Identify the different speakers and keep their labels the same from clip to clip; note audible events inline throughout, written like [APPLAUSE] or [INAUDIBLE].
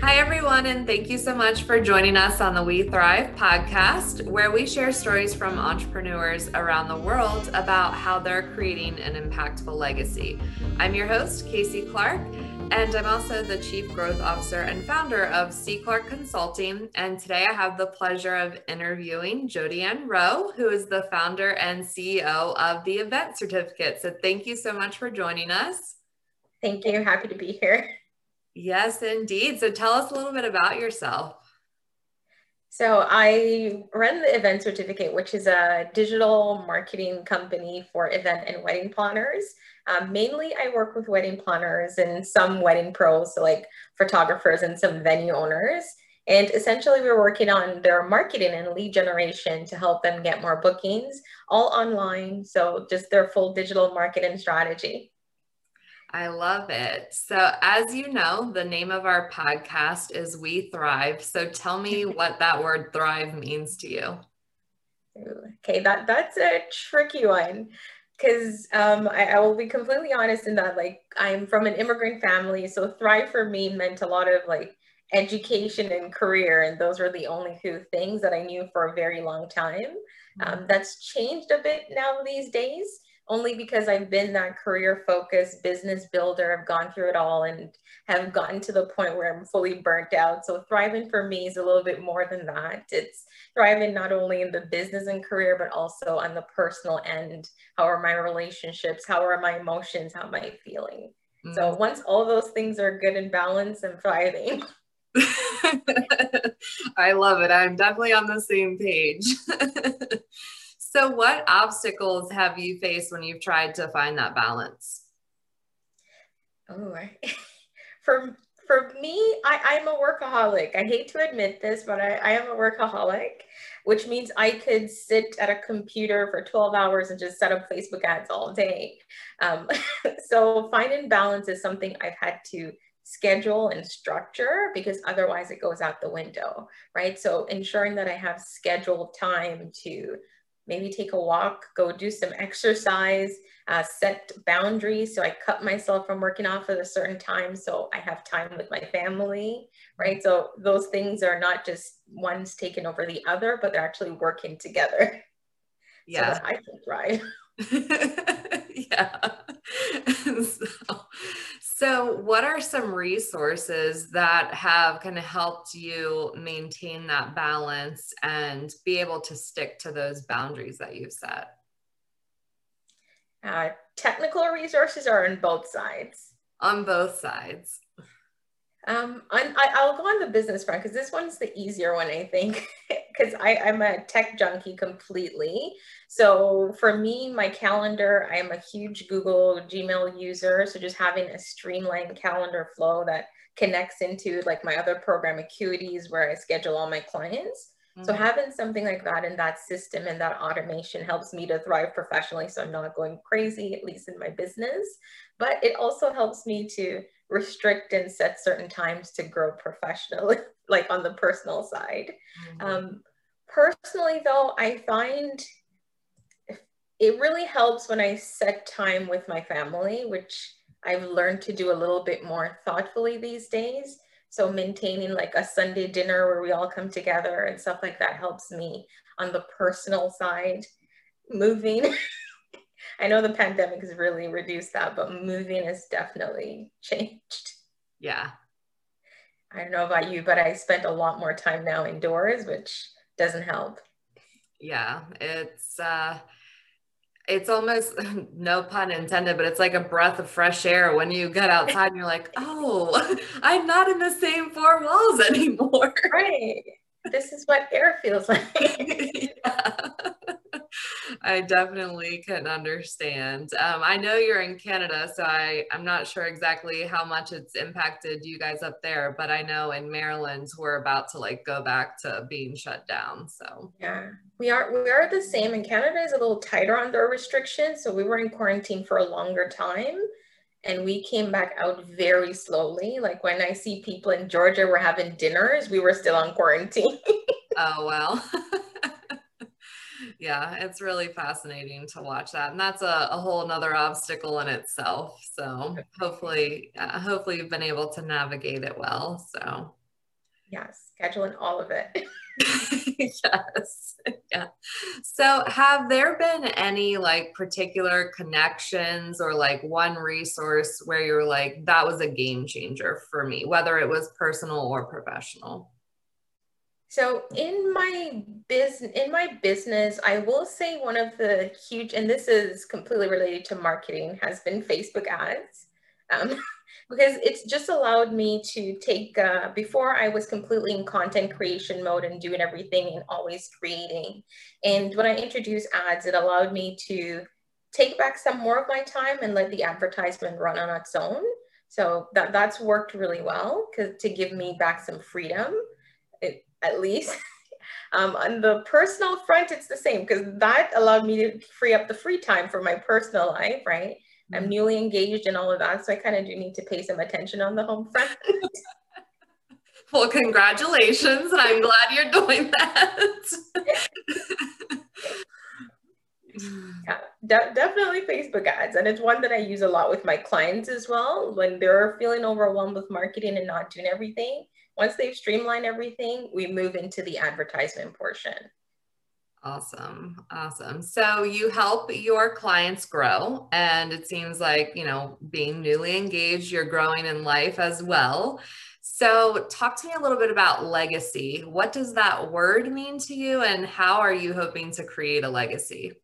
Speaker 1: Hi, everyone, and thank you so much for joining us on the We Thrive podcast, where we share stories from entrepreneurs around the world about how they're creating an impactful legacy. I'm your host, Casey Clark, and I'm also the Chief Growth Officer and founder of C. Clark Consulting. And today I have the pleasure of interviewing Jody Ann Rowe, who is the founder and CEO of the Event Certificate. So thank you so much for joining us.
Speaker 2: Thank you. Happy to be here.
Speaker 1: Yes, indeed. So tell us a little bit about yourself.
Speaker 2: So I run the Event Certificate, which is a digital marketing company for event and wedding planners. Um, mainly, I work with wedding planners and some wedding pros, so like photographers and some venue owners. And essentially, we're working on their marketing and lead generation to help them get more bookings, all online. So just their full digital marketing strategy.
Speaker 1: I love it. So, as you know, the name of our podcast is We Thrive. So, tell me [LAUGHS] what that word thrive means to you.
Speaker 2: Okay, that that's a tricky one because um, I, I, will be completely honest in that, like, I'm from an immigrant family, so thrive for me meant a lot of like education and career, and those were the only two things that I knew for a very long time. Um, mm-hmm. that's changed a bit now these days only because I've been that career focused business builder. I've gone through it all and have gotten to the point where I'm fully burnt out. So thriving for me is a little bit more than that. It's thriving not only in the business and career, but also on the personal end. How are my relationships? How are my emotions? How am I feeling? Mm-hmm. So once all those things are good and balanced, I'm thriving. [LAUGHS] [LAUGHS]
Speaker 1: I love it. I'm definitely on the same page. [LAUGHS] So, what obstacles have you faced when you've tried to find that balance?
Speaker 2: Oh, [LAUGHS] for for me, I, I'm a workaholic. I hate to admit this, but I, I am a workaholic, which means I could sit at a computer for 12 hours and just set up Facebook ads all day. Um, [LAUGHS] so finding balance is something I've had to schedule and structure because otherwise it goes out the window, right? So ensuring that I have scheduled time to maybe take a walk, go do some exercise, uh, set boundaries. So I cut myself from working off at a certain time so I have time with my family, right? So those things are not just one's taken over the other, but they're actually working together. [LAUGHS]
Speaker 1: Yeah.
Speaker 2: So I can thrive. [LAUGHS]
Speaker 1: yeah. [LAUGHS] so, so, what are some resources that have kind of helped you maintain that balance and be able to stick to those boundaries that you've set?
Speaker 2: Uh, technical resources are on both sides.
Speaker 1: On both sides.
Speaker 2: Um, I, will go on the business front because this one's the easier one, I think, [LAUGHS] because I'm a tech junkie completely. So for me, my calendar, I am a huge Google Gmail user. So just having a streamlined calendar flow that connects into like my other program Acuities where I schedule all my clients. Mm-hmm. So having something like that in that system and that automation helps me to thrive professionally. So I'm not going crazy, at least in my business, but it also helps me to restrict and set certain times to grow professionally, [LAUGHS] like on the personal side. Mm-hmm. Um, personally, though, I find it really helps when I set time with my family, which I've learned to do a little bit more thoughtfully these days. So maintaining like a Sunday dinner where we all come together and stuff like that helps me on the personal side. Moving [LAUGHS] I know the pandemic has really reduced that, but moving has definitely [LAUGHS] changed.
Speaker 1: Yeah.
Speaker 2: I don't know about you, but I spent a lot more time now indoors, which doesn't help.
Speaker 1: Yeah, it's uh it's almost [LAUGHS] no pun intended, but it's like a breath of fresh air when you get outside and you're like, [LAUGHS] oh, I'm not in the same four walls anymore.
Speaker 2: Right. This is what air feels like. yeah.
Speaker 1: I definitely can understand. Um, I know you're in Canada, so I, I'm not sure exactly how much it's impacted you guys up there, but I know in Maryland we're about to like go back to being shut down. So
Speaker 2: yeah, we are we are the same. in Canada is a little tighter on their restrictions, so we were in quarantine for a longer time. And we came back out very slowly. Like when I see people in Georgia were having dinners, we were still on quarantine. [LAUGHS]
Speaker 1: oh, well. [LAUGHS] yeah, it's really fascinating to watch that. And that's a, a whole nother obstacle in itself. So hopefully, uh, hopefully you've been able to navigate it well. So
Speaker 2: yes, scheduling all of it. [LAUGHS] [LAUGHS]
Speaker 1: yes. Yeah. So have there been any like particular connections or like one resource where you're like, that was a game changer for me, whether it was personal or professional?
Speaker 2: So in my business, in my business, I will say one of the huge, and this is completely related to marketing, has been Facebook ads, um, [LAUGHS] because it's just allowed me to take. Uh, before I was completely in content creation mode and doing everything and always creating, and when I introduced ads, it allowed me to take back some more of my time and let the advertisement run on its own. So that that's worked really well because to give me back some freedom. At least. [LAUGHS] Um, on the personal front, it's the same because that allowed me to free up the free time for my personal life, right? Mm-hmm. I'm newly engaged and all of that, so I kind of do need to pay some attention on the home front. [LAUGHS]
Speaker 1: well, congratulations, and I'm glad you're doing that. [LAUGHS]
Speaker 2: yeah, de- definitely Facebook ads, and it's one that I use a lot with my clients as well when they're feeling overwhelmed with marketing and not doing everything once they've streamlined everything, we move into the advertisement portion.
Speaker 1: Awesome. Awesome. So you help your clients grow and it seems like, you know, being newly engaged, you're growing in life as well. So talk to me a little bit about legacy. What does that word mean to you and how are you hoping to create a legacy?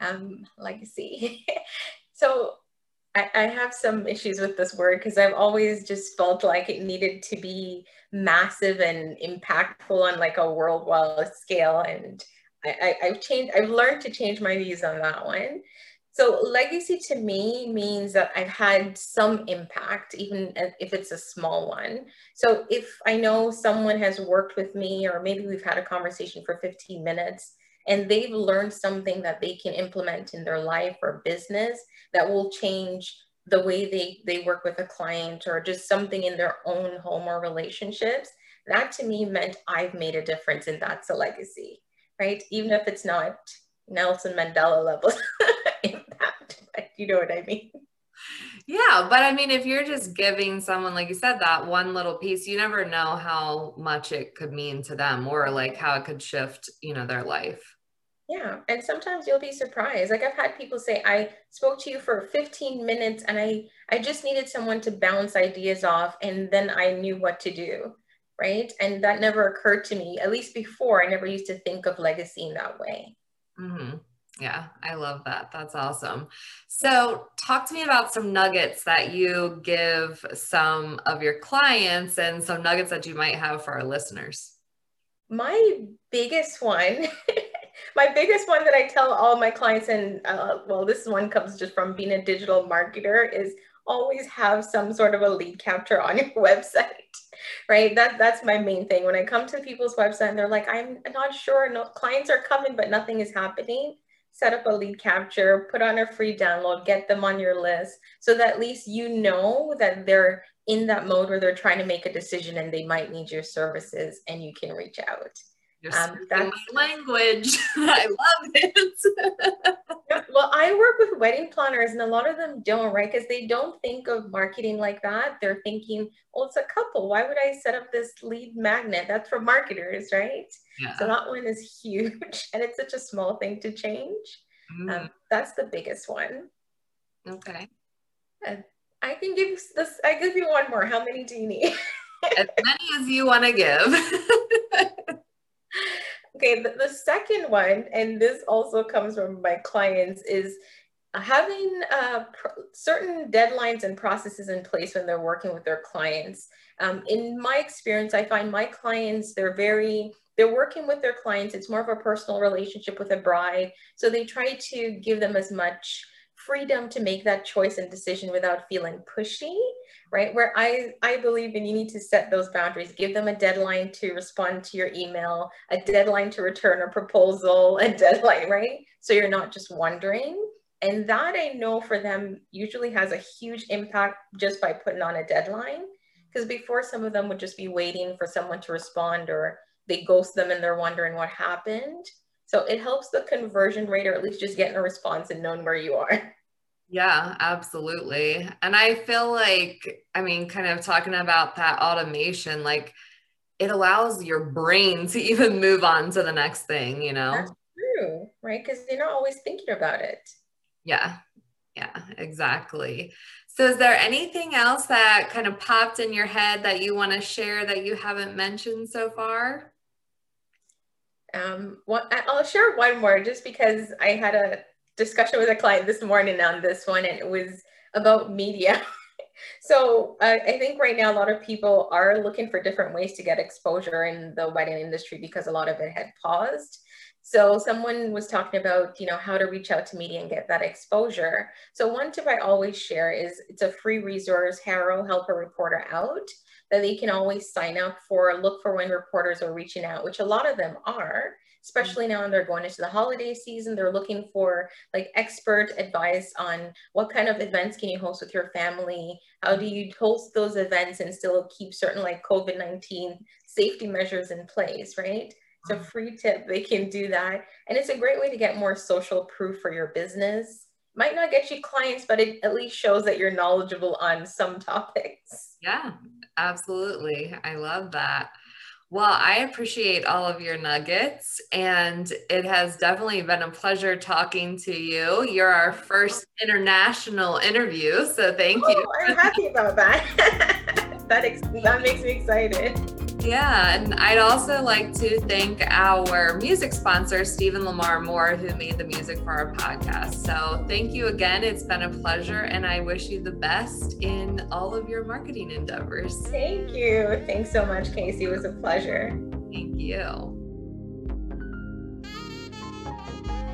Speaker 2: Um, legacy. [LAUGHS] so I, I have some issues with this word because I've always just felt like it needed to be massive and impactful on like a worldwide scale. And I, I, have changed, I've learned to change my views on that one. So legacy to me means that I've had some impact, even if it's a small one. So if I know someone has worked with me, or maybe we've had a conversation for 15 minutes, and they've learned something that they can implement in their life or business that will change the way they, they work with a client or just something in their own home or relationships, that to me meant I've made a difference and that's a legacy, right? Even if it's not Nelson Mandela level [LAUGHS] impact, but you know what I mean?
Speaker 1: Yeah, but I mean, if you're just giving someone, like you said, that one little piece, you never know how much it could mean to them or like how it could shift, you know, their life.
Speaker 2: Yeah. And sometimes you'll be surprised. Like I've had people say, I spoke to you for 15 minutes and I, I just needed someone to bounce ideas off and then I knew what to do. Right. And that never occurred to me, at least before. I never used to think of legacy in that way.
Speaker 1: Mm-hmm. Yeah, I love that. That's awesome. So, talk to me about some nuggets that you give some of your clients and some nuggets that you might have for our listeners.
Speaker 2: My biggest one [LAUGHS] my biggest one that I tell all my clients, and uh, well, this one comes just from being a digital marketer, is always have some sort of a lead capture on [LAUGHS] your website, right? That that's my main thing. When I come to people's website and they're like, I'm not sure, no clients are coming, but nothing is happening. Set up a lead capture, put on a free download, get them on your list, so that at least you know that they're in that mode where they're trying to make a decision and they might need your services, and you can reach out.
Speaker 1: Um, that's language. [LAUGHS] I love it.
Speaker 2: well, I work with wedding planners, and a lot of them don't, right? Because they don't think of marketing like that. They're thinking, well, it's a couple. Why would I set up this lead magnet? That's for marketers, right? Yeah. So that one is [LAUGHS] huge, and it's such a small thing to change. Um, mm. Um, that's the biggest one.
Speaker 1: Okay.
Speaker 2: Uh, I can give this. I give you one more. How many do you need?
Speaker 1: as many as you want to give. [LAUGHS]
Speaker 2: Okay, the, the second one, and this also comes from my clients, is having uh, certain deadlines and processes in place when they're working with their clients. Um, in my experience, I find my clients, they're very, they're working with their clients. It's more of a personal relationship with a bride. So they try to give them as much freedom to make that choice and decision without feeling pushy right? Where i i believe in you need to set those boundaries. Give them a deadline to respond to your email a deadline to return a proposal [LAUGHS] a deadline right? So you're not just wondering. And that i know for them usually has a huge impact just by putting on a deadline. Because before some of them would just be waiting for someone to respond or they ghost them and they're wondering what happened. So it helps the conversion rate or at least just getting a response and knowing where you are. [LAUGHS]
Speaker 1: Yeah, absolutely. And I feel like, I mean, kind of talking about that automation, like it allows your brain to [LAUGHS] even move on to the next thing, you know? That's
Speaker 2: true, right? Because you're not always thinking about it.
Speaker 1: Yeah, yeah, exactly. So, is there anything else that kind of popped in your head that you want to share that you haven't mentioned so far?
Speaker 2: Um, well, I'll share one more just because I had a discussion with a client this morning on this one, and it was about media. [LAUGHS] so uh, I think right now a lot of people are looking for different ways to get exposure in the wedding industry because a lot of it had paused. So someone was talking about, you know, how to reach out to media and get that exposure. So one tip I always share is it's a free resource, HARO Help a Reporter Out, that they can always sign up for, look for when reporters are reaching out, which a lot of them are especially now when they're going into the holiday season they're looking for like expert advice on what kind of events can you host with your family? How do you host those events and still keep certain like covid-19 safety measures in place right? It's a mm-hmm. free tip they can do that. And it's a great way to get more social proof for your business. Might not get you clients but it at least shows that you're knowledgeable on some topics.
Speaker 1: Yeah absolutely. I love that well, I appreciate all of your nuggets, and it has definitely been a pleasure talking to you. You're our first international interview, so thank oh, you.
Speaker 2: I'm happy about that. [LAUGHS] that, ex- that makes me excited.
Speaker 1: Yeah, and I'd also like to thank our music sponsor, Stephen Lamar Moore, who made the music for our podcast. So thank you again. It's been a pleasure, and I wish you the best in all of your marketing endeavors.
Speaker 2: Thank you. Thanks so much, Casey. It was a pleasure.
Speaker 1: Thank you.